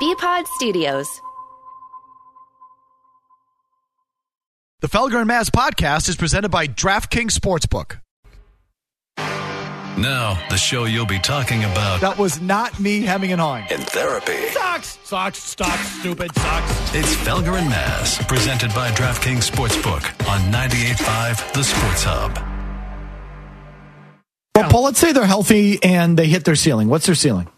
Bpod Studios. The Felger and Maz podcast is presented by DraftKings Sportsbook. Now, the show you'll be talking about That was not me hemming and hawing. in therapy. Socks! Socks, sucks, stupid, socks. It's Felger and Maz, presented by DraftKings Sportsbook on 98.5 The Sports Hub. Well, Paul, let's say they're healthy and they hit their ceiling. What's their ceiling?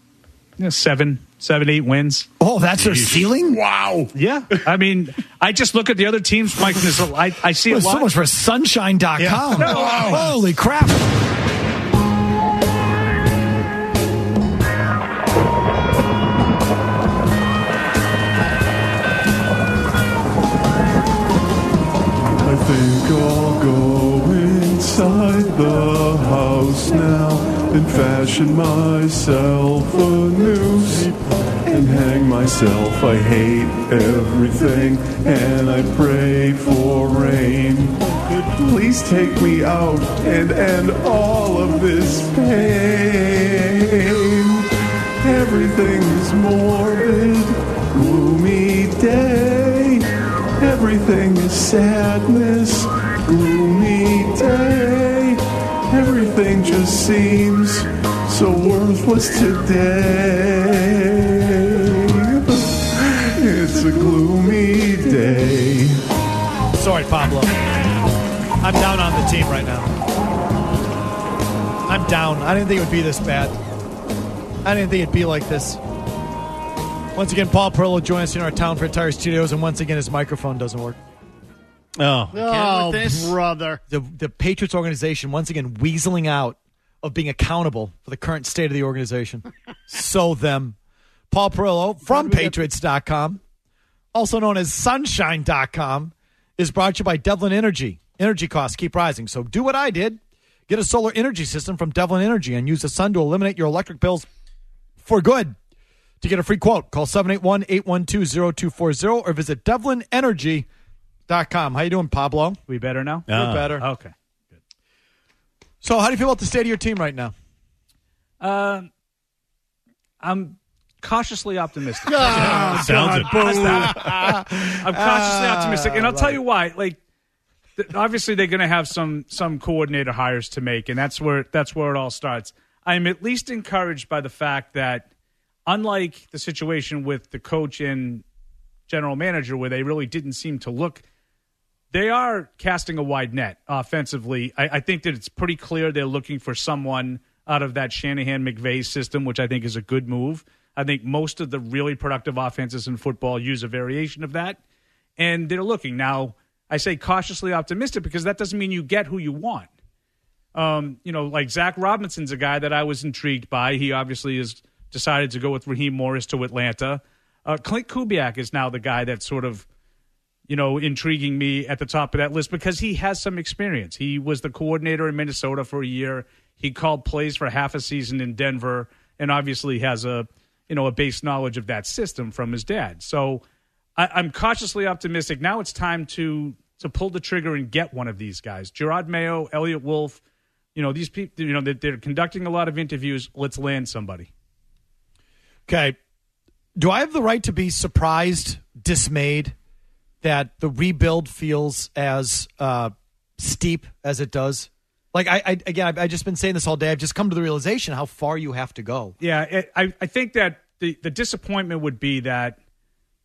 Yeah, seven, seven, eight wins. Oh, that's their ceiling? Wow. Yeah. I mean, I just look at the other teams, Mike. There's a, I, I see a lot. so much for sunshine.com. Yeah. No. Holy crap. I think I'll go inside the house now and fashion myself a noose and hang myself. I hate everything and I pray for rain. Please take me out and end all of this pain. Everything is morbid, gloomy day. Everything is sadness, gloomy Everything just seems so worthless today. It's a gloomy day. Sorry, Pablo. I'm down on the team right now. I'm down. I didn't think it would be this bad. I didn't think it'd be like this. Once again, Paul Perillo joins us in our Town Fair Tire studios, and once again, his microphone doesn't work. Oh, Oh, this? brother. The, the Patriots organization, once again, weaseling out of being accountable for the current state of the organization. so them. Paul Perillo from Patriots.com, also known as Sunshine.com, is brought to you by Devlin Energy. Energy costs keep rising, so do what I did. Get a solar energy system from Devlin Energy and use the sun to eliminate your electric bills for good. To get a free quote, call 781-812-0240 or visit devlinenergy.com. How you doing, Pablo? we better now? We're better. Okay. So, how do you feel about the state of your team right now? Uh, I'm cautiously optimistic. Oh, Sounds it. How's? I'm cautiously optimistic, and I'll tell you why. Like, th- obviously, they're going to have some some coordinator hires to make, and that's where that's where it all starts. I'm at least encouraged by the fact that, unlike the situation with the coach and general manager, where they really didn't seem to look, they are casting a wide net offensively. I, I think that it's pretty clear they're looking for someone out of that Shanahan McVay system, which I think is a good move. I think most of the really productive offenses in football use a variation of that, and they're looking now. I say cautiously optimistic because that doesn't mean you get who you want. Um, you know, like Zach Robinson's a guy that I was intrigued by. He obviously has decided to go with Raheem Morris to Atlanta. Uh, Clint Kubiak is now the guy that's sort of, you know, intriguing me at the top of that list because he has some experience. He was the coordinator in Minnesota for a year. He called plays for half a season in Denver, and obviously has a, you know, a base knowledge of that system from his dad. So I, I'm cautiously optimistic. Now it's time to to pull the trigger and get one of these guys. Jerod Mayo, Eliot Wolf, you know, these people, you know, they're, they're conducting a lot of interviews. Let's land somebody. Okay. Do I have the right to be surprised, dismayed that the rebuild feels as uh, steep as it does? Like I, I again, I've, I've just been saying this all day. I've just come to the realization how far you have to go. Yeah, it, I, I think that the, the disappointment would be that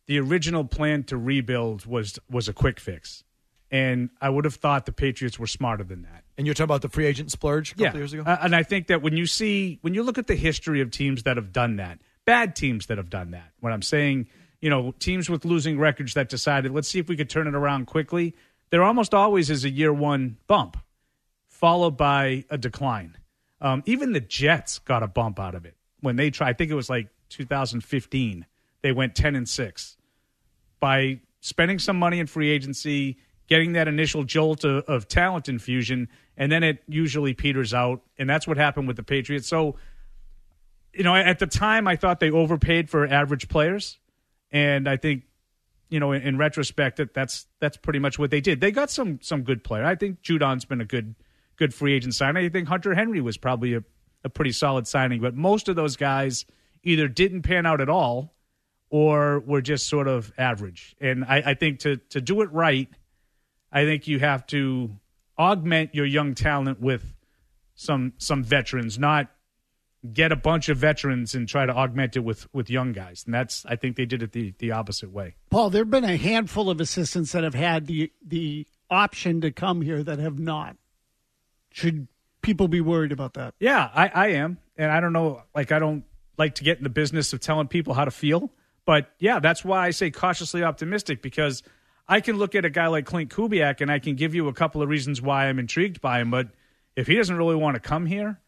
the original plan to rebuild was was a quick fix, and I would have thought the Patriots were smarter than that. And you're talking about the free agent splurge a couple yeah. years ago. Uh, and I think that when you see when you look at the history of teams that have done that, bad teams that have done that. What I'm saying, you know, teams with losing records that decided, let's see if we could turn it around quickly. There almost always is a year one bump, followed by a decline. Um, even the Jets got a bump out of it when they tried. I think it was like 2015. They went 10 and six by spending some money in free agency, getting that initial jolt of, of talent infusion, and then it usually peters out. And that's what happened with the Patriots. So, you know, at the time, I thought they overpaid for average players, and I think, you know, in, in retrospect, that that's that's pretty much what they did. They got some some good player. I think Judon's been a good good free agent signing. I think Hunter Henry was probably a, a pretty solid signing, but most of those guys either didn't pan out at all or we're just sort of average. And I, I think to to do it right, I think you have to augment your young talent with some some veterans, not get a bunch of veterans and try to augment it with with young guys. And that's I think they did it the the opposite way. Paul, there've been a handful of assistants that have had the the option to come here that have not. Should people be worried about that? Yeah, I, I am. And I don't know, like, I don't like to get in the business of telling people how to feel. But yeah, that's why I say cautiously optimistic because I can look at a guy like Clint Kubiak and I can give you a couple of reasons why I'm intrigued by him. But if he doesn't really want to come here,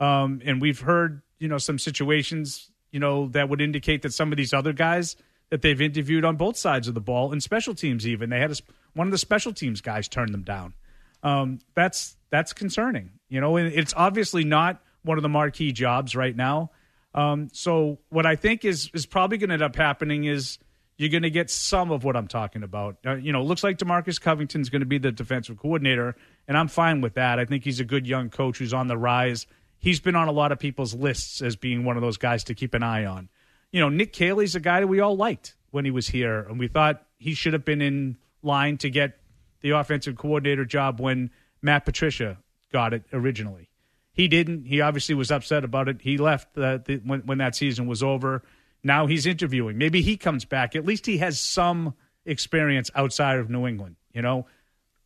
um, and we've heard, you know, some situations, you know, that would indicate that some of these other guys that they've interviewed on both sides of the ball and special teams, even they had a, one of the special teams guys turn them down. Um, that's that's concerning. You know, it's obviously not one of the marquee jobs right now. Um, so what I think is is probably going to end up happening is you're going to get some of what I'm talking about. Uh, you know, looks like Demarcus Covington's going to be the defensive coordinator, and I'm fine with that. I think he's a good young coach who's on the rise. He's been on a lot of people's lists as being one of those guys to keep an eye on. You know, Nick Caley's a guy that we all liked when he was here, and we thought he should have been in line to get the offensive coordinator job when Matt Patricia got it originally. He didn't. He obviously was upset about it. He left the, the, when, when that season was over. Now he's interviewing. Maybe he comes back. At least he has some experience outside of New England. You know,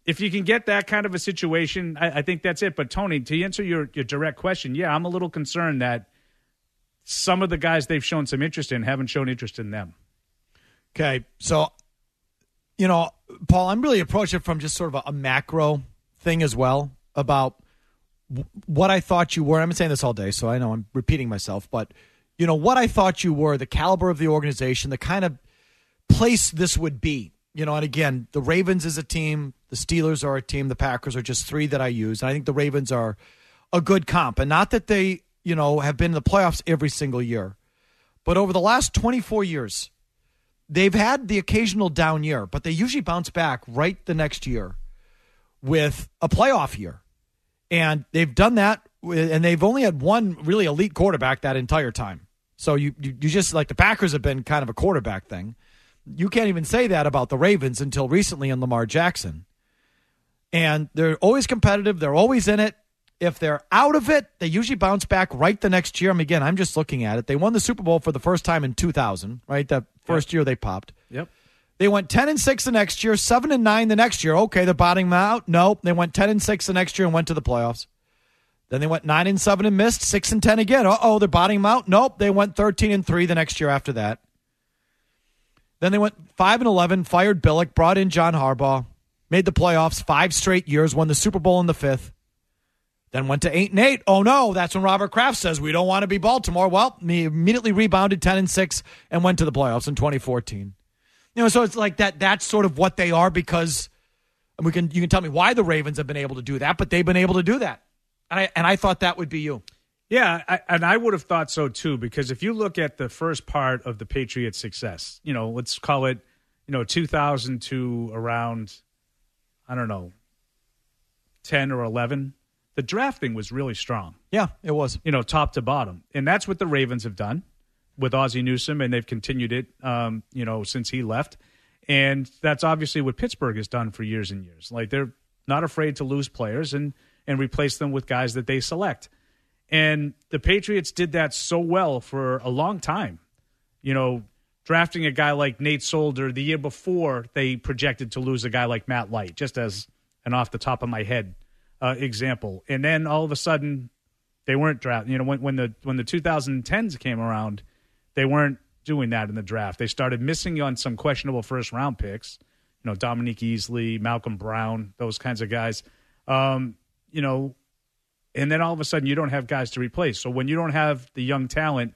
if you can get that kind of a situation, I, I think that's it. But Tony, to answer your, your direct question, yeah, I'm a little concerned that some of the guys they've shown some interest in haven't shown interest in them. Okay, so you know, Paul, I'm really approaching from just sort of a, a macro thing as well about w- what I thought you were. I've been saying this all day, so I know I'm repeating myself, but you know what I thought you were, the caliber of the organization, the kind of place this would be. You know, and again, the Ravens is a team, the Steelers are a team, the Packers are just three that I use. And I think the Ravens are a good comp. And not that they, you know, have been in the playoffs every single year, but over the last 24 years, they've had the occasional down year, but they usually bounce back right the next year with a playoff year. And they've done that, and they've only had one really elite quarterback that entire time. So you, you, you just like the Packers have been kind of a quarterback thing. You can't even say that about the Ravens until recently in Lamar Jackson. And they're always competitive, they're always in it. If they're out of it, they usually bounce back right the next year. I mean, again, I'm just looking at it. They won the Super Bowl for the first time in 2000, right? That first yep. year they popped. Yep. They went 10 and 6 the next year, 7 and 9 the next year. Okay, they're bottoming out. No, they went 10 and 6 the next year and went to the playoffs. Then they went 9 and 7 and missed, 6 and 10 again. Uh-oh, they're bottoming out. Nope, they went 13 and 3 the next year after that. Then they went 5 and 11, fired Billick, brought in John Harbaugh, made the playoffs 5 straight years, won the Super Bowl in the 5th. Then went to 8 and 8. Oh no, that's when Robert Kraft says we don't want to be Baltimore. Well, he immediately rebounded 10 and 6 and went to the playoffs in 2014. You know, so it's like that. That's sort of what they are because and we can. You can tell me why the Ravens have been able to do that, but they've been able to do that, and I and I thought that would be you. Yeah, I, and I would have thought so too because if you look at the first part of the Patriots' success, you know, let's call it, you know, 2000 to around, I don't know, 10 or 11, the drafting was really strong. Yeah, it was. You know, top to bottom, and that's what the Ravens have done with Ozzie Newsome, and they've continued it, um, you know, since he left. And that's obviously what Pittsburgh has done for years and years. Like they're not afraid to lose players and and replace them with guys that they select. And the Patriots did that so well for a long time. You know, drafting a guy like Nate Solder the year before they projected to lose a guy like Matt Light, just as an off the top of my head uh, example. And then all of a sudden, they weren't drafting. You know, when, when the when the 2010s came around, they weren't doing that in the draft. They started missing on some questionable first round picks. You know, Dominique Easley, Malcolm Brown, those kinds of guys. Um, you know, and then all of a sudden you don't have guys to replace. So when you don't have the young talent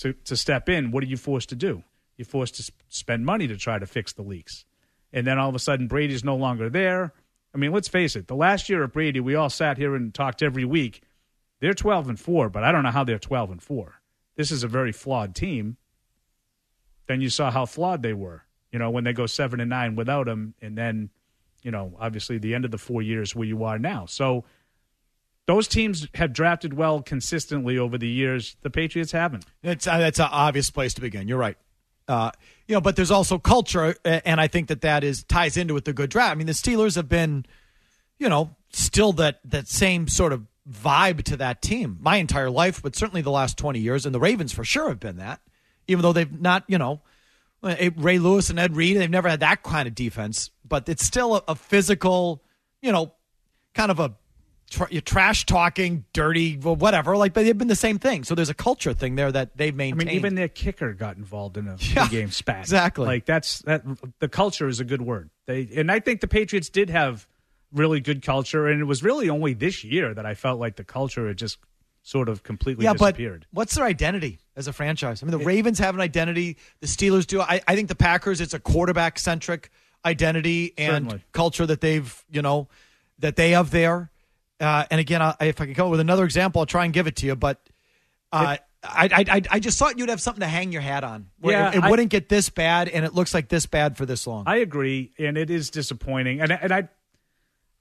to to, step in, what are you forced to do? You're forced to spend money to try to fix the leaks. And then all of a sudden Brady's no longer there. I mean, let's face it. The last year of Brady, we all sat here and talked every week. They're 12 and 4, but I don't know how they're 12 and 4 this is a very flawed team, then you saw how flawed they were. You know, when they go seven and nine without him, and then, you know, obviously the end of the four years where you are now. So those teams have drafted well consistently over the years. The Patriots haven't. It's uh, that's an obvious place to begin. You're right. Uh, you know, but there's also culture, and I think that that is ties into with the good draft. I mean, the Steelers have been, you know, still that that same sort of vibe to that team my entire life, but certainly the last 20 years, and the Ravens for sure have been that, even though they've not, you know, eh, Ray Lewis and Ed Reed, they've never had that kind of defense, but it's still a, a physical, you know, kind of a tr- you trash talking, dirty, well, whatever. Like, but they've been the same thing. So there's a culture thing there that they've maintained. I mean, even their kicker got involved in a Yeah, game spat. exactly. Like that's that. The culture is a good word. They and I think the Patriots did have really good culture, and it was really only this year that I felt like the culture had just sort of completely yeah, but disappeared. what's their identity as a franchise? I mean, the Ravens have an identity. The Steelers do. I, I think the Packers, it's a quarterback centric identity and Certainly. culture that they've, you know, that they have there. Uh, and again, I, if I could go with another example, I'll try and give it to you. But uh, I, I, I, I just thought you'd have something to hang your hat on. Where Yeah, it, it I- wouldn't get this bad, and it looks like this bad for this long. I agree, and it is disappointing. And and I,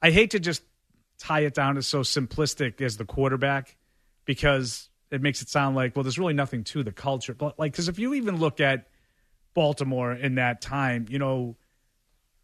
I hate to just tie it down to so simplistic as the quarterback, because it makes it sound like well, there's really nothing to the culture. But like, because if you even look at Baltimore in that time, you know,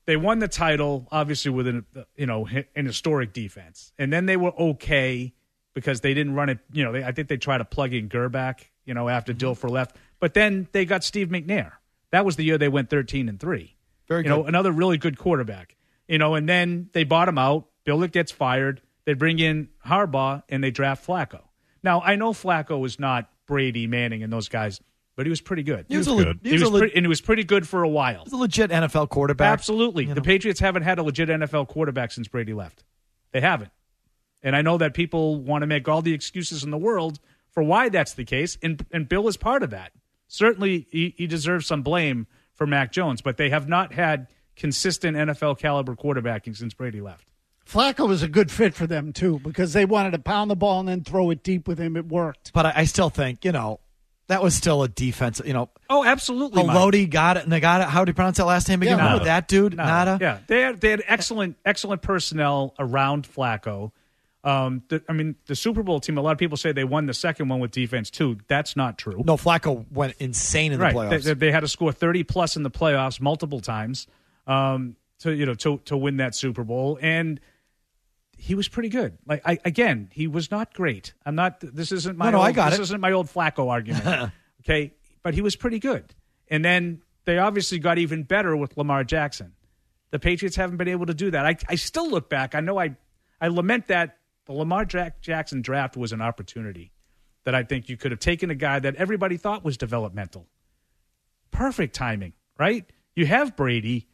they won the title obviously with an you know an historic defense, and then they were okay because they didn't run it. You know, they, I think they tried to plug in Grbac, you know, after Mm-hmm. Dilfer left, but then they got Steve McNair. That was the year they went 13 and three. Very you know, good. another really good quarterback. You know, and then they bottom out. Billick gets fired. They bring in Harbaugh and they draft Flacco. Now I know Flacco was not Brady, Manning, and those guys, but he was pretty good. He was a le- good. he He was was le- pre- and he was pretty good for a while. He's a legit NFL quarterback. Absolutely. The Patriots haven't had a legit NFL quarterback since Brady left. They haven't. And I know that people want to make all the excuses in the world for why that's the case, and, and Bill is part of that. Certainly, he, he deserves some blame for Mac Jones, but they have not had consistent NFL caliber quarterbacking since Brady left. Flacco was a good fit for them too because they wanted to pound the ball and then throw it deep with him. It worked. But I, I still think, you know, that was still a defense. You know, Oh, absolutely. Mike. Got it, and they got it. How do you pronounce that last name again? Yeah, Remember Ngata. that dude? Ngata. Ngata. Yeah, they had they had excellent excellent personnel around Flacco. Um, the, I mean, the Super Bowl team. A lot of people say they won the second one with defense too. That's not true. No, Flacco went insane in the right. They, playoffs. they, they had to score thirty plus in the playoffs multiple times um, to you know to to win that Super Bowl, and he was pretty good. Like I, again, he was not great. I'm not. This isn't my. No, no, old, I got this it. isn't my old Flacco argument. okay, but he was pretty good, and then they obviously got even better with Lamar Jackson. The Patriots haven't been able to do that. I, I still look back. I know I, I lament that the Lamar Jack- Jackson draft was an opportunity that I think you could have taken a guy that everybody thought was developmental. Perfect timing, right? You have Brady.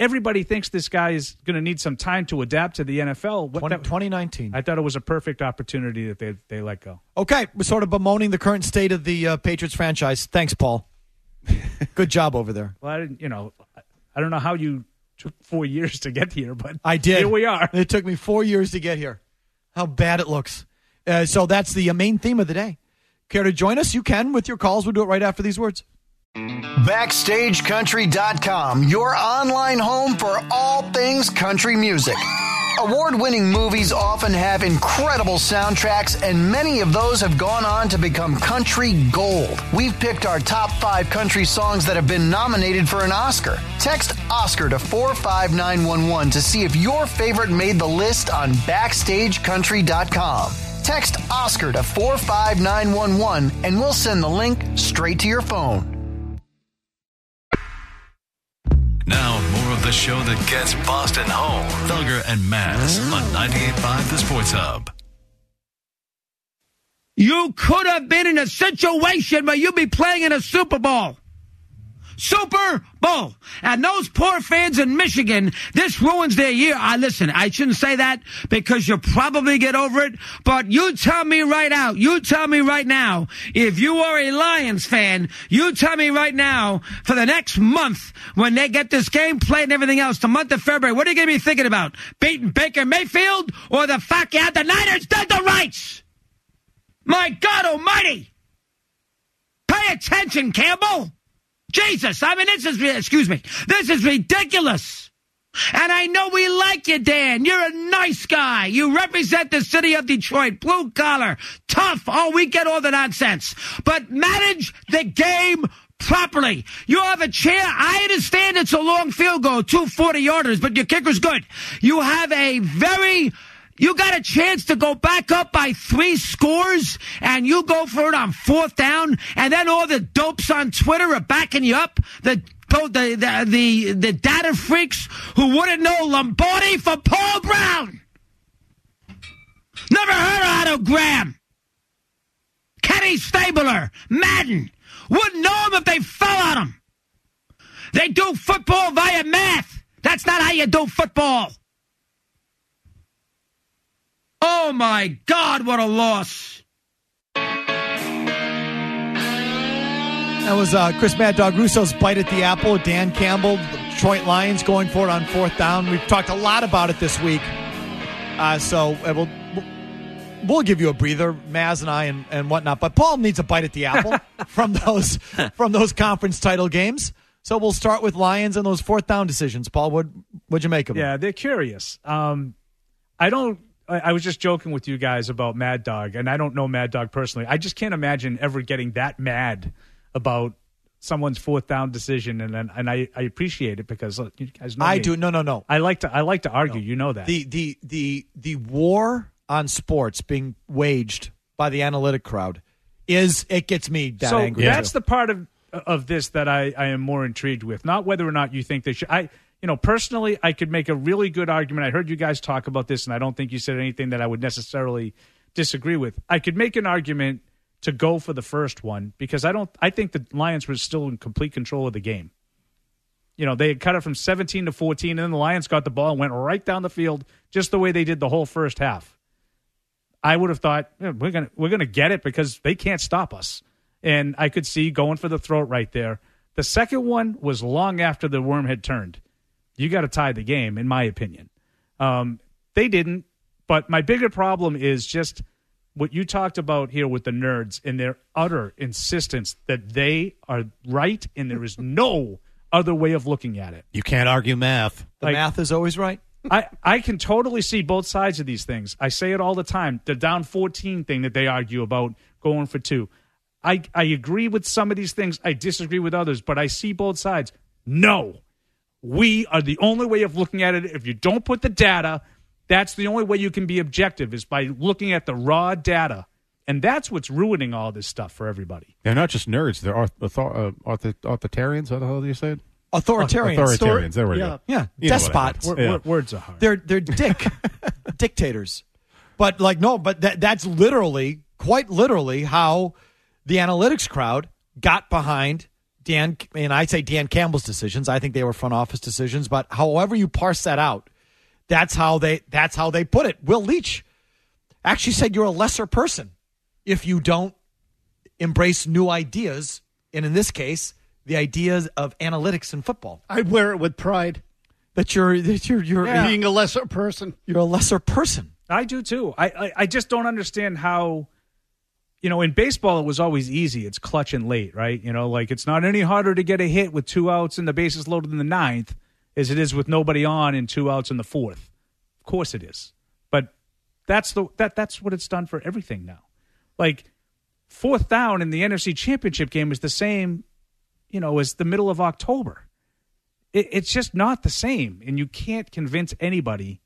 Everybody thinks this guy is going to need some time to adapt to the NFL. What 20, that- 2019. I thought it was a perfect opportunity that they they let go. okay, we're sort of bemoaning the current state of the uh, Patriots franchise. Thanks, Paul. Good job over there. Well, I didn't, you know, I don't know how you took four years to get here, but I did. Here we are. It took me four years to get here. How bad it looks. Uh, so that's the uh, main theme of the day. Care to join us? You can with your calls. We'll do it right after these words. BackstageCountry.com, your online home for all things country music. Award winning movies often have incredible soundtracks, and many of those have gone on to become country gold. We've picked our top five country songs that have been nominated for an Oscar. Text Oscar to 45911 to see if your favorite made the list on BackstageCountry.com. Text Oscar to 45911 and we'll send the link straight to your phone. The show that gets Boston home. Felger and Maz on 98.5 The Sports Hub. You could have been in a situation where you'd be playing in a Super Bowl. Super Bowl. And those poor fans in Michigan, this ruins their year. I listen, I shouldn't say that because you'll probably get over it, but you tell me right out, you tell me right now, if you are a Lions fan, you tell me right now, for the next month, when they get this game played and everything else, the month of February, what are you going to be thinking about? Beating Baker Mayfield or the fact you had the Niners dead to rights? My God Almighty! Pay attention, Campbell! Jesus, I mean, this is, excuse me, this is ridiculous! And I know we like you, Dan. You're a nice guy. You represent the city of Detroit, blue collar, tough. Oh, we get all the nonsense. But manage the game properly. You have a chair. I understand it's a long field goal, two 40 yarders, but your kicker's good. You have a very you got a chance to go back up by three scores and you go for it on fourth down and then all the dopes on Twitter are backing you up. The oh, the the the, the data freaks who wouldn't know Lombardi for Paul Brown. Never heard of Otto Graham. Kenny Stabler, Madden. Wouldn't know him if they fell on him. They do football via math. That's not how you do football. Oh my God, what a loss. That was uh, Chris Mad Dog Russo's bite at the apple. Dan Campbell, the Detroit Lions going for it on fourth down. We've talked a lot about it this week. Uh, so uh, we'll, we'll give you a breather, Maz and I and, and whatnot. But Paul needs a bite at the apple from those from those conference title games. So we'll start with Lions and those fourth down decisions. Paul, what what'd you make of them? Yeah, they're curious. Um, I don't. I, I was just joking with you guys about Mad Dog, and I don't know Mad Dog personally. I just can't imagine ever getting that mad about someone's fourth down decision, and and, and I, I appreciate it because look, you guys know I me. do. No, no, no. I like to I like to argue. You know that. The the the the war on sports being waged by the analytic crowd is it gets me that so angry. that's too. the part of of this that I, I am more intrigued with. Not whether or not you think they should. I you know personally, I could make a really good argument. I heard you guys talk about this, and I don't think you said anything that I would necessarily disagree with. I could make an argument to go for the first one because I don't. I think the Lions were still in complete control of the game. You know, they had cut it from 17 to 14, and then the Lions got the ball and went right down the field just the way they did the whole first half. I would have thought "Yeah, we're gonna we're gonna get it because they can't stop us, and I could see going for the throat right there. The second one was long after the worm had turned. You got to tie the game, in my opinion. Um, they didn't, but my bigger problem is just what you talked about here with the nerds and their utter insistence that they are right and there is no other way of looking at it. You can't argue math. the like- math is always right. I, I can totally see both sides of these things. I say it all the time. The down 14 thing that they argue about going for two. I, I agree with some of these things. I disagree with others, but I see both sides. No. We are the only way of looking at it. If you don't put the data, that's the only way you can be objective is by looking at the raw data. And that's what's ruining all this stuff for everybody. They're not just nerds. They're author, author, author, authoritarians. How the hell do you say it? Authoritarians. Authoritarians. There we Yeah. go. Yeah, You know what I despots. meant. Yeah. wor- words are hard. They're they're dick dictators. But like no, but that that's literally, quite literally, how the analytics crowd got behind Dan. And I say Dan Campbell's decisions. I think they were front office decisions. But however you parse that out, that's how they that's how they put it. Will Leitch actually said you're a lesser person if you don't embrace new ideas, and in this case, the ideas of analytics in football. I'd wear it with pride. That you're that you're you're Being a lesser person. you're a lesser person. I do too. I, I I just don't understand how. You know, in baseball, it was always easy. It's clutch and late, right? You know, like it's not any harder to get a hit with two outs and the bases loaded in the ninth as it is with nobody on and two outs in the fourth. Of course, it is. But that's the that that's what it's done for everything now. Like fourth down in the NFC Championship game is the same, you know, as the middle of October. It, it's just not the same, and you can't convince anybody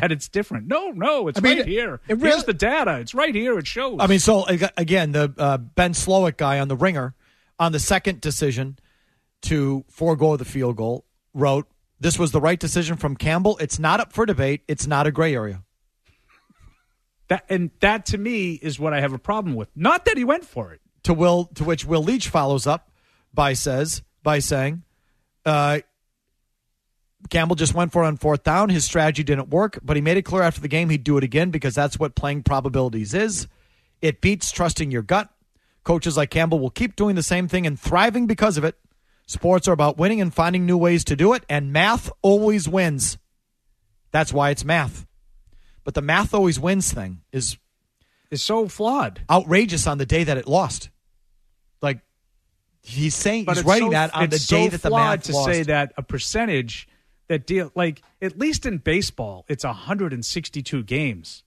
that it's different. No, no, it's I mean, right here. it Here's the data. It's right here. It shows. I mean, so again, the uh, Ben Solak guy on the ringer on the second decision to forego the field goal wrote, "This was the right decision from Campbell. It's not up for debate. It's not a gray area." that and that to me is what I have a problem with. Not that he went for it. To Will, to which Will Leitch follows up by says by saying, uh, Campbell just went for it on fourth down. His strategy didn't work, but he made it clear after the game he'd do it again because that's what playing probabilities is. It beats trusting your gut. Coaches like Campbell will keep doing the same thing and thriving because of it. Sports are about winning and finding new ways to do it, and math always wins. That's why it's math. But the math always wins thing is Is so flawed. outrageous on the day that it lost. Like he's saying, But he's writing so- that on the it's day so that the math to lost. say that a percentage that deal like at least in baseball, it's 162 games.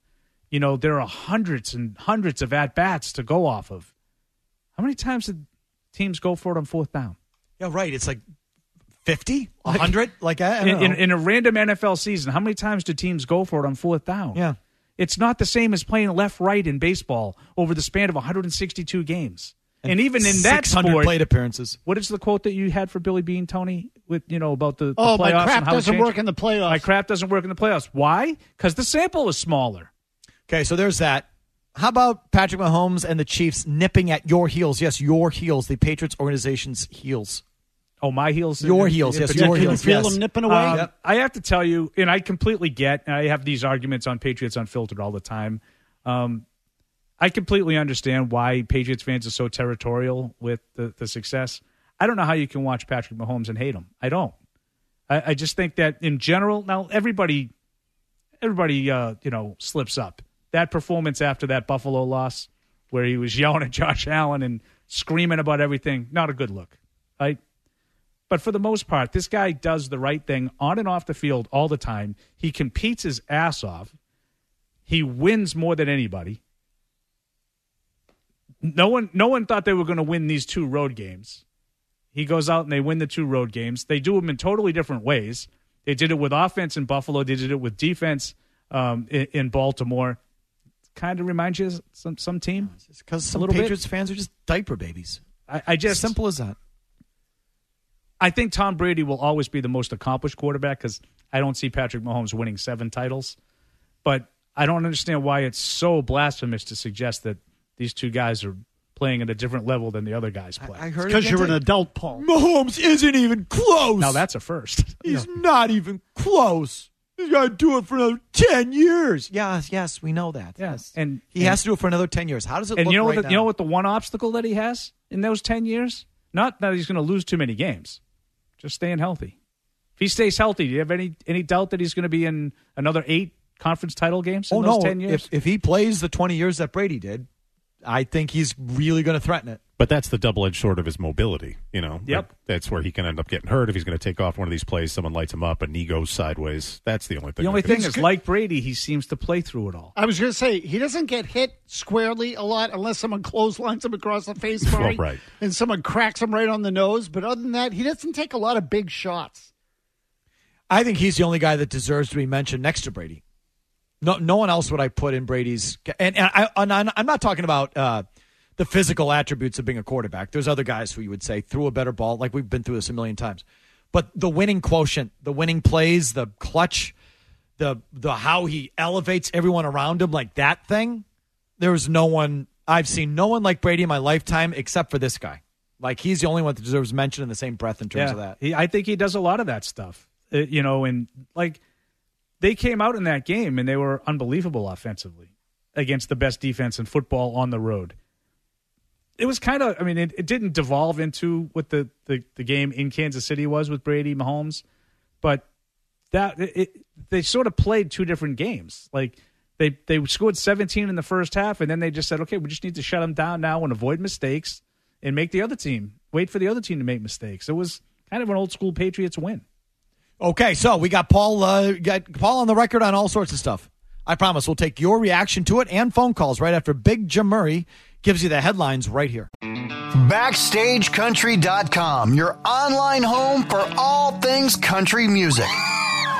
You know, there are hundreds and hundreds of at bats to go off of. How many times did teams go for it on fourth down? Yeah, right. It's like 50, 100, like I, I In, in, in a random NFL season, how many times do teams go for it on fourth down? Yeah. It's not the same as playing left right in baseball over the span of 162 games. And, even in that 600 sport, plate appearances. what is the quote that you had for Billy Beane, Tony? With you know about the, the Oh, my playoffs crap and how it doesn't work in the playoffs. My crap doesn't work in the playoffs. Why? Because the sample is smaller. Okay, so there's that. How about Patrick Mahomes and the Chiefs nipping at your heels? Yes, your heels, the Patriots organization's heels. Oh, my heels. Your heels, yes, Yeah, your can you heels. feel yes. them nipping away? Um, I have to tell you, and I completely get, and I have these arguments on Patriots Unfiltered all the time. Um, I completely understand why Patriots fans are so territorial with the, the success. I don't know how you can watch Patrick Mahomes and hate him. I don't. I, I just think that in general, now everybody, everybody, uh, you know, slips up. That performance after that Buffalo loss, where he was yelling at Josh Allen and screaming about everything, not a good look, right? But for the most part, this guy does the right thing on and off the field all the time. He competes his ass off. He wins more than anybody. No one, no one thought they were going to win these two road games. He goes out and they win the two road games. They do them in totally different ways. They did it with offense in Buffalo. They did it with defense um, in, in Baltimore. Kind of reminds you of some some team. Because some little bit. Patriots fans are just diaper babies. I, I just Simple as that. I think Tom Brady will always be the most accomplished quarterback because I don't see Patrick Mahomes winning seven titles. But I don't understand why it's so blasphemous to suggest that these two guys are playing at a different level than the other guys play. I heard Because you're an adult, Paul. Mahomes isn't even close. now that's a first. He's not even close. He's got to do it for another 10 years. Yes, yes, we know that. Yes. And- he and- has to do it for another 10 years. How does it and look you know right what? The, now? you know what? The one obstacle that he has in those ten years, not that he's going to lose too many games, just staying healthy. If he stays healthy, do you have any any doubt that he's going to be in another eight conference title games in oh, those no. ten years? If, if he plays the 20 years that Brady did, I think he's really going to threaten it. But that's the double edged sword of his mobility. You know, Yep. That- that's where he can end up getting hurt if he's going to take off one of these plays. Someone lights him up, and he goes sideways. That's the only thing. the only thing is, like Brady, he seems to play through it all. I was going to say he doesn't get hit squarely a lot unless someone clotheslines him across the face, Well, right. and someone cracks him right on the nose. But other than that, he doesn't take a lot of big shots. I think he's the only guy that deserves to be mentioned next to Brady. No, no one else would I put in Brady's. And, and I, and I'm I'm not talking about uh, the physical attributes of being a quarterback. There's other guys who you would say threw a better ball. Like we've been through this a million times. But the winning quotient, the winning plays, the clutch, the the how he elevates everyone around him, like that thing. There's no one I've seen no one like Brady in my lifetime except for this guy. Like he's the only one that deserves mention in the same breath in terms of that. He, I think he does a lot of that stuff. Uh, you know, and like they came out in that game and they were unbelievable offensively against the best defense in football on the road. It was kind of, I mean, it, it didn't devolve into what the, the, the game in Kansas City was with Brady Mahomes, but that it, they sort of played two different games. Like they they scored 17 in the first half, and then they just said, okay, we just need to shut them down now and avoid mistakes and make the other team wait for the other team to make mistakes. It was kind of an old school Patriots win. Okay, so we got Paul uh, got Paul on the record on all sorts of stuff. I promise we'll take your reaction to it and phone calls right after Big Jim Murray gives you the headlines right here. BackstageCountry.com, your online home for all things country music.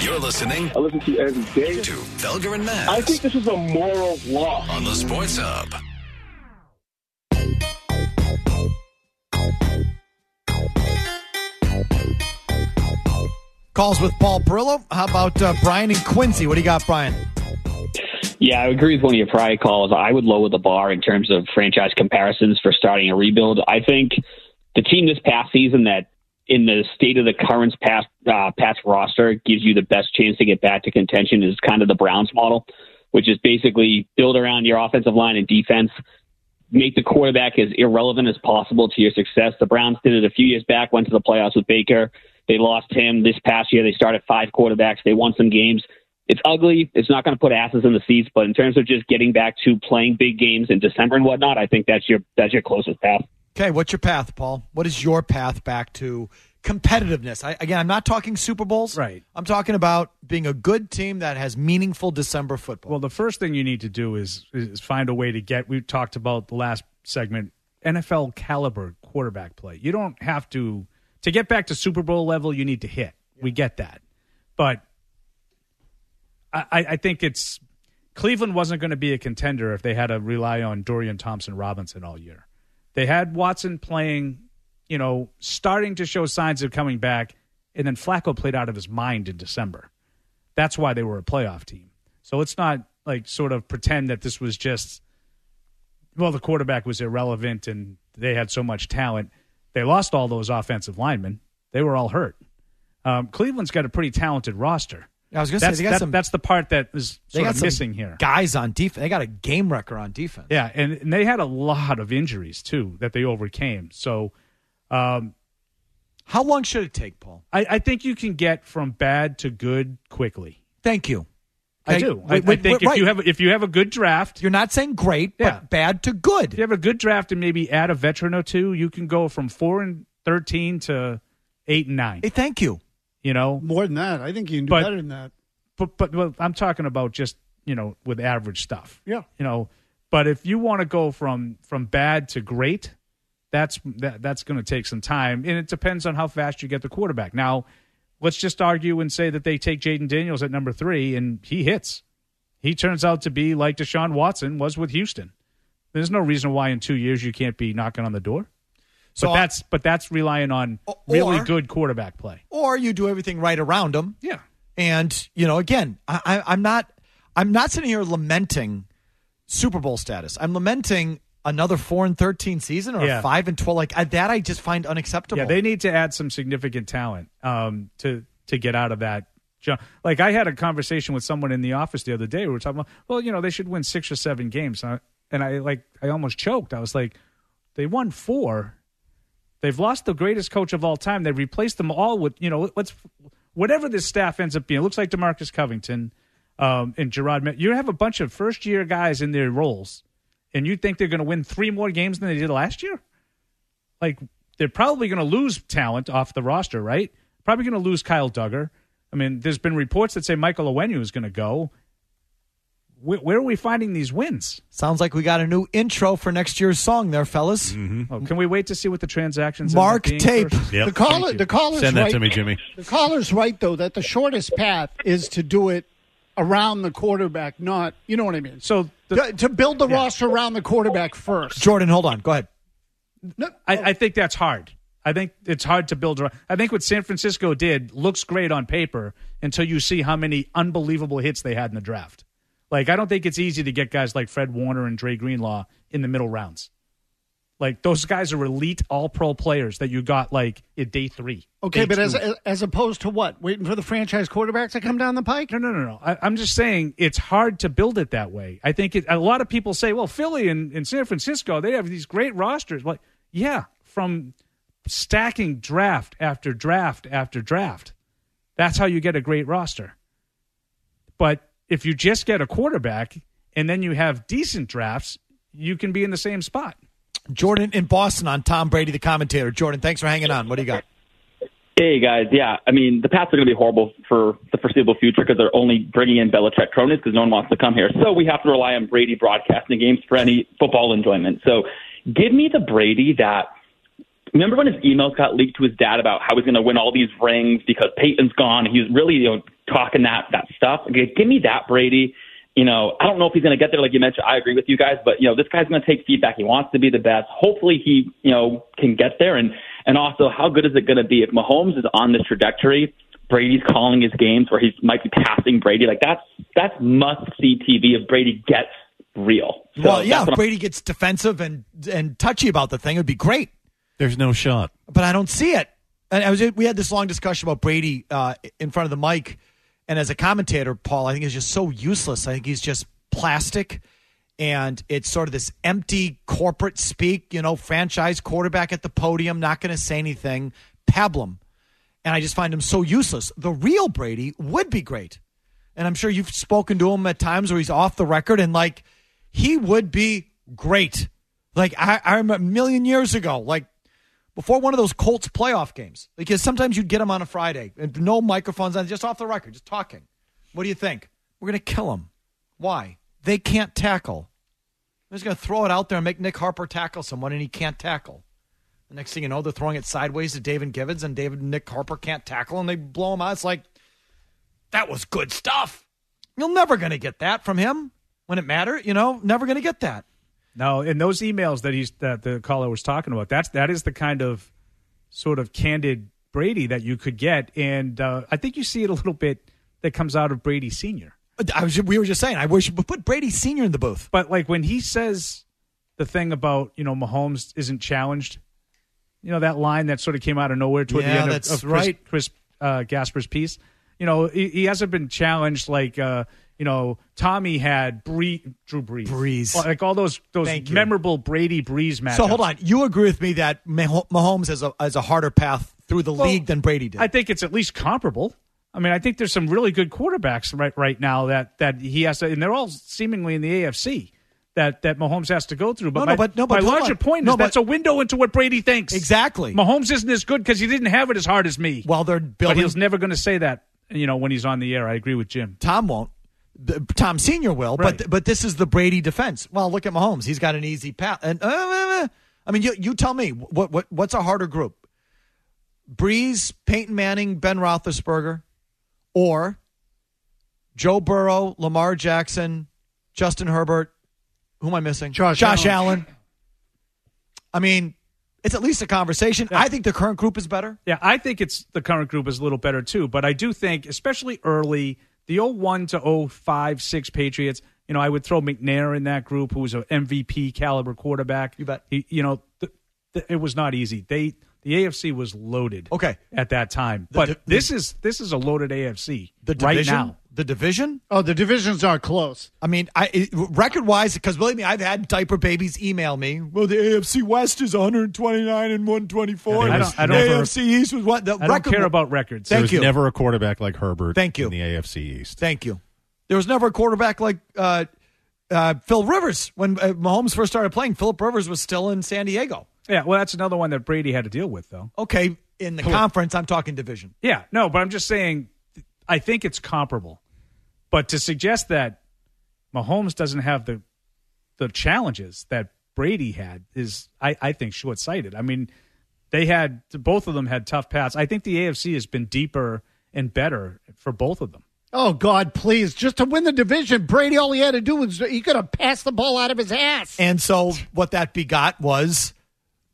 You're listening I listen to you every day. to Felger and Maz I think this is a moral law. on the Sports Hub. Calls with Paul Perillo. How about uh, Brian and Quincy? What do you got, Brian? Yeah, I agree with one of your prior calls. I would lower the bar in terms of franchise comparisons for starting a rebuild. I think the team this past season that, in the state of the current past uh, roster, gives you the best chance to get back to contention is kind of the Browns model. which is basically build around your offensive line and defense, make the quarterback as irrelevant as possible to your success. The Browns did it a few years back, went to the playoffs with Baker. They lost him this past year. They started five quarterbacks. They won some games. It's ugly. It's not going to put asses in the seats, but in terms of just getting back to playing big games in December and whatnot, I think that's your that's your closest path. Okay, what's your path, Paul? What is your path back to competitiveness? I, again, I'm not talking Super Bowls. Right. I'm talking about being a good team that has meaningful December football. Well, the first thing you need to do is is find a way to get. We talked about the last segment NFL caliber quarterback play. You don't have to to get back to Super Bowl level. You need to hit. We get that, but I, I think it's Cleveland wasn't going to be a contender if they had to rely on Dorian Thompson Robinson all year. They had Watson playing, you know, starting to show signs of coming back, and then Flacco played out of his mind in December. That's why they were a playoff team. So let's not like sort of pretend that this was just well, the quarterback was irrelevant and they had so much talent. They lost all those offensive linemen. They were all hurt. Um, Cleveland's got a pretty talented roster. I was going to say That's, they got that- some. that's the part that is they sort got of missing here. Guys on defense. They got a game wrecker on defense. Yeah, and, and they had a lot of injuries too that they overcame. So, um, How long should it take, Paul? I, I think you can get from bad to good quickly. Thank you. I Okay, do. I, I think if right. you have if you have a good draft, You're not saying great, Yeah. but bad to good. if you have a good draft and maybe add a veteran or two, you can go from four and thirteen to eight and nine. Hey, thank you. You know, More than that, I think you can do But- better than that. but but well, I'm talking about just you know with average stuff. Yeah. You know, but if you want to go from from bad to great, that's that, that's going to take some time, and it depends on how fast you get the quarterback. Now, let's just argue and say that they take Jayden Daniels at number three, and he hits. He turns out to be like Deshaun Watson was with Houston. There's no reason why in two years you can't be knocking on the door. So but that's but that's relying on Or- really good quarterback play. or you do everything right around them. Yeah. And you know, again, I, I, I'm not, I'm not sitting here lamenting Super Bowl status. I'm lamenting another four and thirteen season or Yeah. a five and twelve. Like I, that, I just find unacceptable. Yeah, they need to add some significant talent um, to to get out of that. Like I had a conversation with someone in the office the other day. We were talking about, well, you know, they should win six or seven games, Uh, and I like I almost choked. I was like, they won four. They've lost the greatest coach of all time. They've replaced them all with you know let's whatever this staff ends up being. It looks like Demarcus Covington um, and Gerard. You have a bunch of first year guys in their roles, and you think they're going to win three more games than they did last year? like they're probably going to lose talent off the roster, right? Probably going to lose Kyle Dugger. I mean, there's been reports that say Michael Onwenu is going to go. Where, where are we finding these wins? Sounds like we got a new intro for next year's song, there, fellas. Mm-hmm. Oh, can we wait to see what the transactions? end Mark up tape. Yep. The caller, the caller's Send that right. to me, Jimmy. The caller's right though that the shortest path is to do it around the quarterback, not you know what I mean. So the, to, to build the roster around the quarterback first. Jordan, hold on. Go ahead. No, I, I think that's hard. I think it's hard to build. around- I think what San Francisco did looks great on paper until you see how many unbelievable hits they had in the draft. Like I don't think it's easy to get guys like Fred Warner and Dre Greenlaw in the middle rounds. Like those guys are elite All Pro players that you got like at day three. okay, day but as two. as opposed to what? Waiting for the franchise quarterback to come down the pike? No, no, no, no. I, I'm just saying it's hard to build it that way. I think it, a lot of people say, well, Philly and, and San Francisco, they have these great rosters. Like, yeah, from stacking draft after draft after draft. That's how you get a great roster. But if you just get a quarterback and then you have decent drafts, you can be in the same spot. Jordan in Boston on Tom Brady, the commentator. Jordan, thanks for hanging on. What do you got? Hey guys, yeah, I mean the Pats are going to be horrible for the foreseeable future because they're only bringing in Belichick cronies because no one wants to come here. So we have to rely on Brady broadcasting games for any football enjoyment. So give me the Brady that. Remember when his emails got leaked to his dad about how he's going to win all these rings because Peyton's gone? He was really you know talking that that stuff. Give me that Brady. You know, I don't know if he's going to get there, like you mentioned. I agree with you guys, but you know, this guy's going to take feedback. He wants to be the best. Hopefully, he you know can get there. And and also, how good is it going to be if Mahomes is on this trajectory? Brady's calling his games where he might be passing Brady. Like that's that's must see TV if Brady gets real. So well, yeah, if Brady gets defensive and and touchy about the thing, it'd be great. There's no shot. but I don't see it. And I was we had this long discussion about Brady uh, in front of the mic, and as a commentator, Paul, I think he's just so useless. I think he's just plastic and it's sort of this empty corporate speak, you know, franchise quarterback at the podium, not going to say anything, pablum. And I just find him so useless. The real Brady would be great. And I'm sure you've spoken to him at times where he's off the record and like he would be great. Like I, I remember a million years ago, like before one of those Colts playoff games, because sometimes you'd get him on a Friday and no microphones on, just off the record, just talking. What do you think? We're going to kill him. Why? They can't tackle. I'm just going to throw it out there and make Nick Harper tackle someone, and he can't tackle. The next thing you know, they're throwing it sideways to David Givens, and David Nick Harper can't tackle, and they blow him out. It's like, that was good stuff. You're never going to get that from him when it mattered. You know, never going to get that. No, in those emails that he's that the caller was talking about, that's that is the kind of sort of candid Brady that you could get, and uh, I think you see it a little bit that comes out of Brady Senior. I was, we were just saying, I wish we put Brady Senior in the booth. But like when he says the thing about you know Mahomes isn't challenged, you know that line that sort of came out of nowhere toward Yeah, the end of, of Chris, right. Chris uh, Gasper's piece. You know he, he hasn't been challenged like uh, you know Tommy had Bree, Drew Brees, Brees. like all those those Thank you. memorable Brady Brees matches. So hold on, you agree with me that Mahomes has a has a harder path through the league than Brady did? I think it's at least comparable. I mean, I think there's some really good quarterbacks right right now that that he has to, and they're all seemingly in the AFC that that Mahomes has to go through. But No, my, no, but- no, but my larger on. point No, is but- that's a window into what Brady thinks. Exactly. Mahomes isn't as good because he didn't have it as hard as me. Well, they're but building. he's never going to say that. You know, when he's on the air, I agree with Jim. Tom won't. The- Tom Senior will, Right. but but this is the Brady defense. Well, look at Mahomes; he's got an easy path. And uh, I mean, you you tell me what what what's a harder group? Brees, Peyton Manning, Ben Roethlisberger, or Joe Burrow, Lamar Jackson, Justin Herbert. Who am I missing? Josh Josh Allen. Allen. I mean, it's at least a conversation. I think the current group is better. Yeah, I think it's the current group is a little better too, but I do think, especially early, the 01 to 05, 6 Patriots, you know, I would throw McNair in that group, who was an MVP caliber quarterback. You bet. He, you know, th- th- it was not easy. They the AFC was loaded. Okay. at that time, The but di- this is this is a loaded AFC The right division, now. The division. Oh, the divisions are close. I mean, I record wise, because believe me, I've had diaper babies email me. Well, the AFC West is 129 and 124. Yeah, I don't- I don't- AFC East was what? The I don't care about records. Thank there was you. never a quarterback like Herbert Thank you. in the AFC East. Thank you. There was never a quarterback like uh, uh, Phil Rivers when uh, Mahomes first started playing. Philip Rivers was still in San Diego. Yeah, well, that's another one that Brady had to deal with, though. Okay, in the conference, I'm talking division. Yeah, no, but I'm just saying, I think it's comparable. But to suggest that Mahomes doesn't have the the challenges that Brady had is, I, I think, short sighted. I mean, they had both of them had tough paths. I think the AFC has been deeper and better for both of them. Oh God, please! Just to win the division, Brady all he had to do was he could have passed the ball out of his ass. And so what that begot was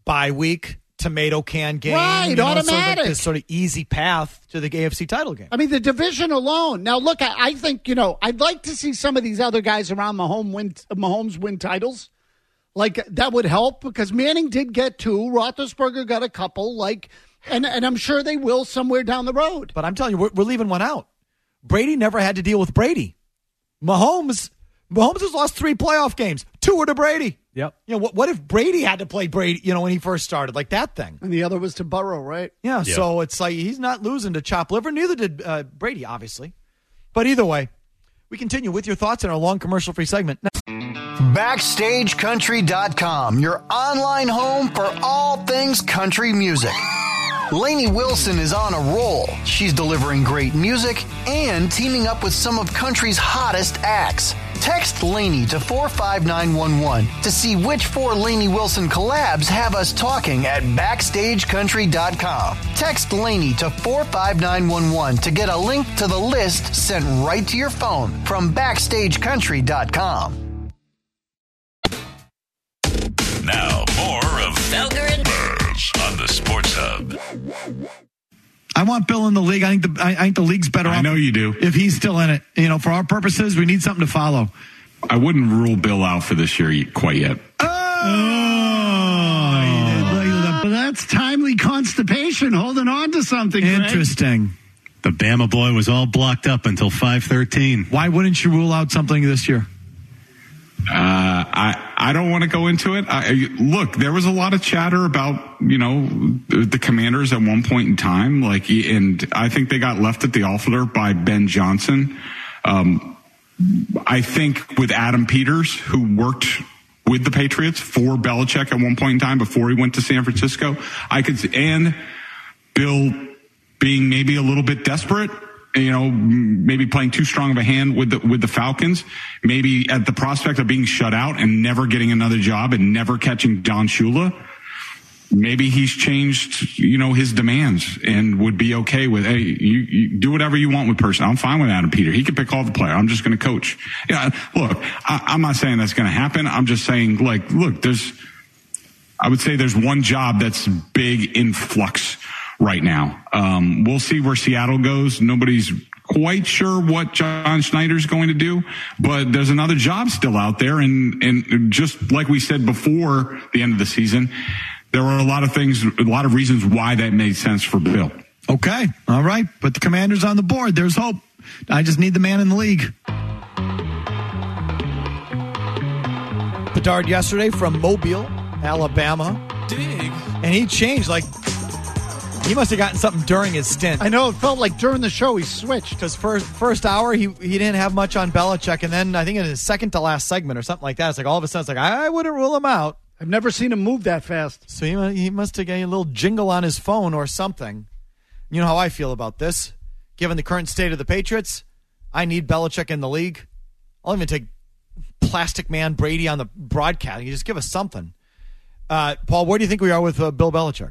bye week, tomato can game. Right, you know, sort of like automatic. this sort of easy path to the AFC title game. I mean, the division alone. Now, look, I, I think you know. I'd like to see some of these other guys around Mahomes win, Mahomes win titles. Like that would help because Manning did get two. Roethlisberger got a couple. Like, and and I'm sure they will somewhere down the road. But I'm telling you, we're, we're leaving one out. Brady never had to deal with Brady. Mahomes, Mahomes has lost three playoff games. Two were to Brady. Yep. You know what? What if Brady had to play Brady? You know when he first started, like that thing. And the other was to Burrow, right? Yeah. Yeah. So it's like he's not losing to chop liver. Neither did uh, Brady, obviously. But either way, we continue with your thoughts in our long commercial-free segment. BackstageCountry.com, your online home for all things country music. Lainey Wilson is on a roll. She's delivering great music and teaming up with some of country's hottest acts. Text Lainey to 45911 to see which four Lainey Wilson collabs have us talking at BackstageCountry.com. Text Lainey to 45911 to get a link to the list sent right to your phone from BackstageCountry.com. Now, more of Felger I want Bill in the league. I think the I, I think the league's better. I know you do. If he's still in it, you know, for our purposes, we need something to follow. I wouldn't rule Bill out for this year quite yet. Oh, But that's timely constipation, holding on to something. Greg. interesting. The Bama boy was all blocked up until 513. Why wouldn't you rule out something this year? Uh, I I don't want to go into it. I, look, there was a lot of chatter about you know the, Commanders at one point in time, like, and I think they got left at the altar by Ben Johnson. Um, I think with Adam Peters, who worked with the Patriots for Belichick at one point in time before he went to San Francisco, I could and Bill being maybe a little bit desperate you know, maybe playing too strong of a hand with the, with the Falcons, maybe at the prospect of being shut out and never getting another job and never catching Don Shula. Maybe he's changed, you know, his demands and would be okay with, hey, you, you do whatever you want with person. I'm fine with Adam Peter. He can pick all the player. I'm just going to coach. Yeah, look, I, I'm not saying that's going to happen. I'm just saying, like, look, there's, I would say there's one job that's big in flux right now. Um, we'll see where Seattle goes. Nobody's quite sure what John Schneider's going to do, but there's another job still out there. And, and just like we said before the end of the season, there were a lot of things, a lot of reasons why that made sense for Bill. Okay. All right. Put the commanders on the board. There's hope. I just need the man in the league. Bedard yesterday from Mobile, Alabama. Dig. And he changed like he must have gotten something during his stint. I know it felt like during the show he switched. Because first first hour he he didn't have much on Belichick, and then I think in his second to last segment or something like that, it's like all of a sudden it's like I, I wouldn't rule him out. I've never seen him move that fast. So he he must have got a little jingle on his phone or something. You know how I feel about this. Given the current state of the Patriots, I need Belichick in the league. I'll even take Plastic Man Brady on the broadcast. You just give us something. Uh, Paul, where do you think we are with uh, Bill Belichick?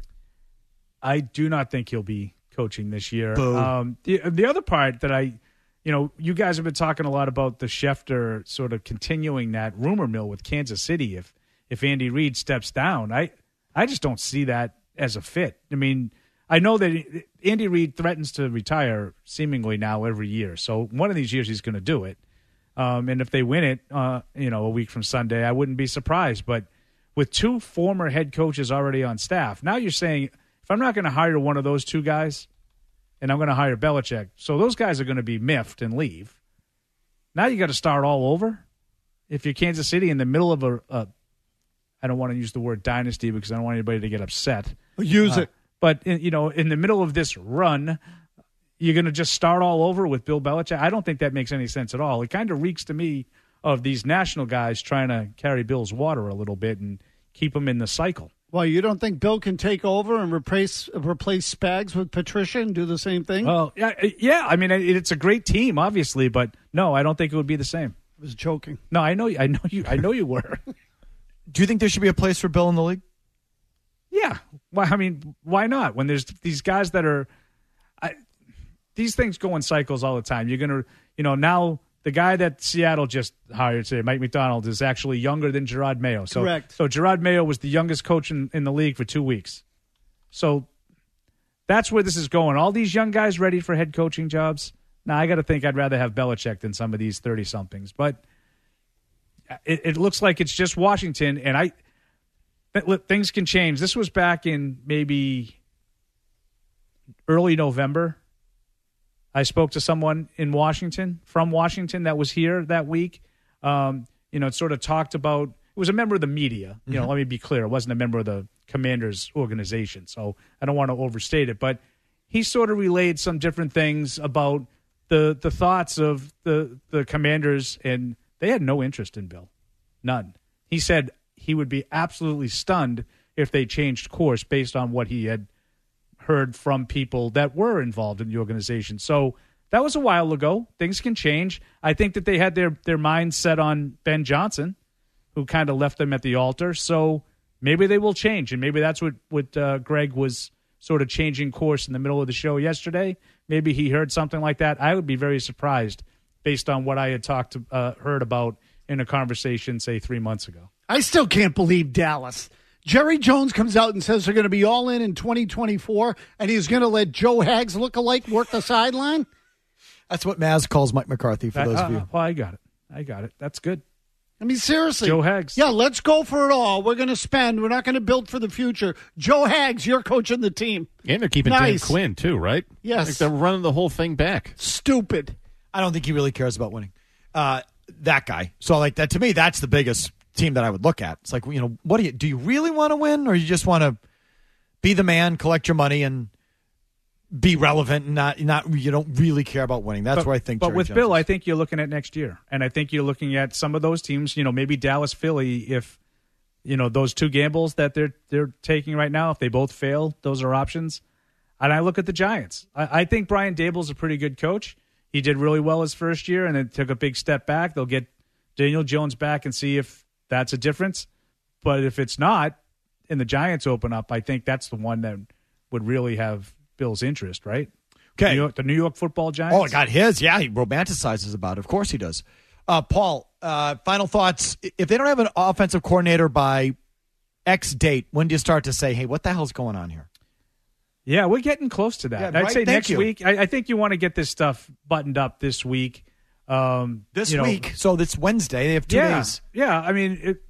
I do not think he'll be coaching this year. Um, the the other part that I, you know, you guys have been talking a lot about the Schefter sort of continuing that rumor mill with Kansas City. If if Andy Reid steps down, I I just don't see that as a fit. I mean, I know that Andy Reid threatens to retire seemingly now every year. So one of these years he's going to do it. Um, and if they win it, uh, you know, a week from Sunday, I wouldn't be surprised. But with two former head coaches already on staff, now you're saying if I'm not going to hire one of those two guys, and I'm going to hire Belichick, so those guys are going to be miffed and leave. Now you got to start all over. If you're Kansas City in the middle of a, a I don't want to use the word dynasty because I don't want anybody to get upset. Use Uh, it. But in, you know, in the middle of this run, you're going to just start all over with Bill Belichick. I don't think that makes any sense at all. It kind of reeks to me of these national guys trying to carry Bill's water a little bit and keep him in the cycle. Well, you don't think Bill can take over and replace replace Spags with Patricia and do the same thing? Well, yeah, yeah. I mean, it, it's a great team, obviously, but no, I don't think it would be the same. I was joking. No, I know, I know you, I know you were. Do you think there should be a place for Bill in the league? Yeah. Why? I mean, why not? When there's these guys that are, I, these things go in cycles all the time. You're gonna, you know, now the guy that Seattle just hired today, Mike Macdonald, is actually younger than Jerod Mayo. So, Correct. So Jerod Mayo was the youngest coach in, in the league for two weeks. So that's where this is going. All these young guys ready for head coaching jobs. Now I got to think I'd rather have Belichick than some of these thirty somethings, but it, it looks like it's just Washington, and I look, things can change. This was back in maybe early November. I spoke to someone in Washington from Washington that was here that week. Um, you know, it sort of talked about. It was a member of the media. You know, Mhm. let me be clear. It wasn't a member of the Commanders organization, so I don't want to overstate it. But he sort of relayed some different things about the the thoughts of the the Commanders, and they had no interest in Bill, none. He said he would be absolutely stunned if they changed course based on what he had heard from people that were involved in the organization. So that was a while ago. Things can change. I think that they had their their minds set on Ben Johnson, who kind of left them at the altar. So maybe they will change, and maybe that's what what uh, Greg was sort of changing course in the middle of the show yesterday. Maybe he heard something like that. I would be very surprised based on what I had talked to, uh, heard about in a conversation, say three months ago. I still can't believe Dallas. Jerry Jones comes out and says they're going to be all in in 2024, and he's going to let Joe Hags look alike work the sideline. That's what Maz calls Mike McCarthy. For those of uh, you, well, I got it. I got it. That's good. I mean, seriously. Joe Hags. Yeah, let's go for it all. We're going to spend. We're not going to build for the future. Joe Hags, you're coaching the team. And they're keeping Nice. Dan Quinn too, right? Yes. Like they're running the whole thing back. Stupid. I don't think he really cares about winning. Uh, that guy. So like that to me, that's the biggest team that I would look at. It's like you know, what do you do? You really want to win, or you just want to be the man, collect your money, and be relevant, and not not you don't really care about winning. That's but, where I think. But Jerry with Jones Bill, is. I think you're looking at next year, and I think you're looking at some of those teams. You know, maybe Dallas, Philly, if you know those two gambles that they're they're taking right now, if they both fail, those are options. And I look at the Giants. I, I think Brian Daboll's a pretty good coach. He did really well his first year, and then took a big step back. They'll get Daniel Jones back and see if that's a difference. But if it's not, and the Giants open up, I think that's the one that would really have Bill's interest, right? Okay. New York, the New York Football Giants. Oh, I got his. Yeah, he romanticizes about it. Of course he does. Uh, Paul, uh, final thoughts. If they don't have an offensive coordinator by X date, when do you start to say, hey, what the hell's going on here? Yeah, we're getting close to that. Yeah, I'd right? say Thank next you. week. I, I think you want to get this stuff buttoned up this week. Um, This you know, week. So this Wednesday. They have two yeah, days. Yeah, I mean, it,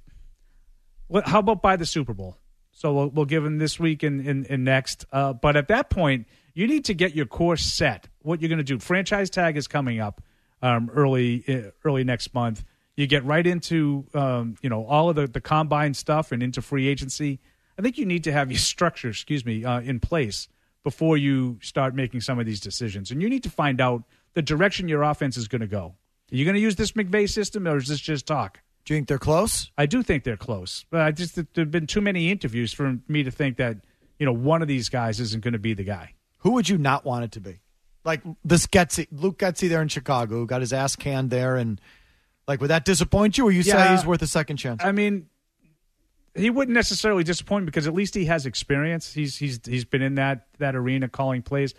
what, how about by the Super Bowl? So we'll, we'll give them this week and, and, and next. Uh, but at that point, you need to get your course set. What you're going to do? Franchise tag is coming up um, early uh, early next month. You get right into um, you know all of the, the combine stuff and into free agency. I think you need to have your structure, excuse me, uh, in place before you start making some of these decisions. And you need to find out the direction your offense is going to go. Are you going to use this McVay system, or is this just talk? Do you think they're close? I do think they're close, but I just there have been too many interviews for me to think that you know one of these guys isn't going to be the guy. Who would you not want it to be? Like this Getsy, Luke Getsy there in Chicago, who got his ass canned there, and like would that disappoint you, or you say he's worth a second chance? I mean, he wouldn't necessarily disappoint because at least he has experience. He's he's he's been in that that arena calling plays.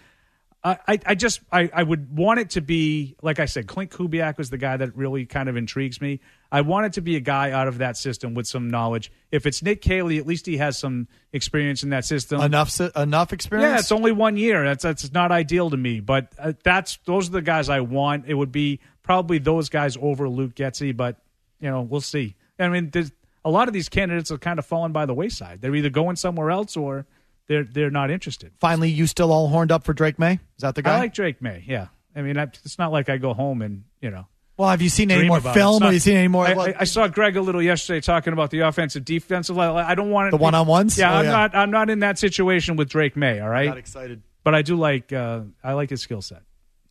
I, I, just I, I would want it to be like I said, Klint Kubiak was the guy that really kind of intrigues me. I want it to be a guy out of that system with some knowledge. If it's Nick Caley, at least he has some experience in that system. enough, enough experience. Yeah, it's only one year. That's that's not ideal to me, but uh, that's those are the guys I want. It would be probably those guys over Luke Getsy, but you know we'll see. I mean, there's, a lot of these candidates are kind of falling by the wayside. They're either going somewhere else or they're they're not interested. Finally, you still all horned up for Drake Maye? Is that the guy? I like Drake Maye. Yeah, I mean, I, it's not like I go home and you know. well, have you seen any more film? Or not- have you seen any more? I, I, I saw Greg a little yesterday talking about the offensive defensive. line. I don't want it The one-on-ones? Yeah, Oh, I'm yeah. not. I'm not in that situation with Drake Maye. All right. got excited. But I do like. Uh, I like his skill set.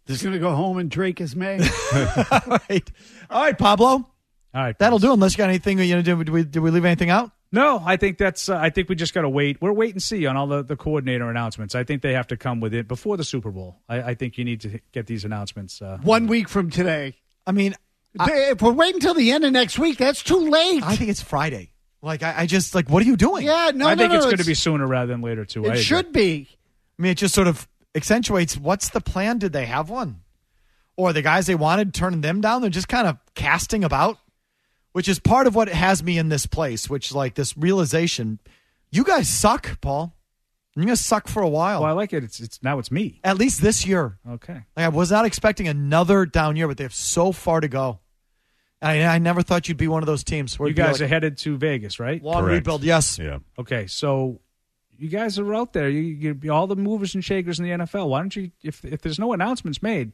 He's going to go home and Drake is May. all right, all right, Pablo. All right, That'll do. Unless you got anything you know, did we, did we leave anything out? No, I think that's. Uh, I think we just got to wait. We're wait and see on all the, the coordinator announcements. I think they have to come with it before the Super Bowl. I, I think you need to get these announcements. Uh, One week from today. I mean, if we're waiting until the end of next week, that's too late. I think it's Friday. Like I, I just like, what are you doing? Yeah, no, I no, think no, it's going to be sooner rather than later too. I It agree. should be. I mean, it just sort of accentuates what's the plan? Did they have one? Or the guys they wanted turning them down? They're just kind of casting about, which is part of what has me in this place, which like this realization you guys suck, Paul. You're going to suck for a while. Well, I like it. It's it's now it's me. At least this year. Okay. Like I was not expecting another down year, but they have so far to go. And I, I never thought you'd be one of those teams. Where You guys like are headed to Vegas, right? long rebuild. Yes. Yeah. Okay, so you guys are out there. You, you all the movers and shakers in the NFL. Why don't you, if if there's no announcements made,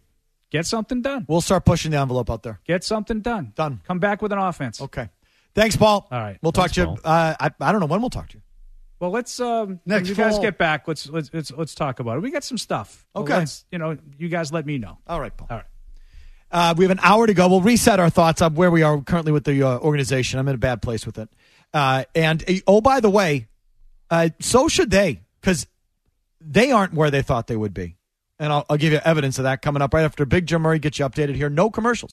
get something done. We'll start pushing the envelope out there. Get something done. Done. Come back with an offense. Okay. Thanks, Paul. All right. We'll talk Thanks, to you. Uh, I, I don't know when we'll talk to you. Well, let's um, Next when you guys get back. Let's let's let's let's talk about it. We got some stuff. Okay. you know, you guys let me know. All right, Paul. All right. Uh, we have an hour to go. We'll reset our thoughts on where we are currently with the uh, organization. I'm in a bad place with it. Uh, and uh, oh, by the way, uh, so should they because they aren't where they thought they would be. And I'll, I'll give you evidence of that coming up right after Big Jim Murray gets you updated here. No commercials.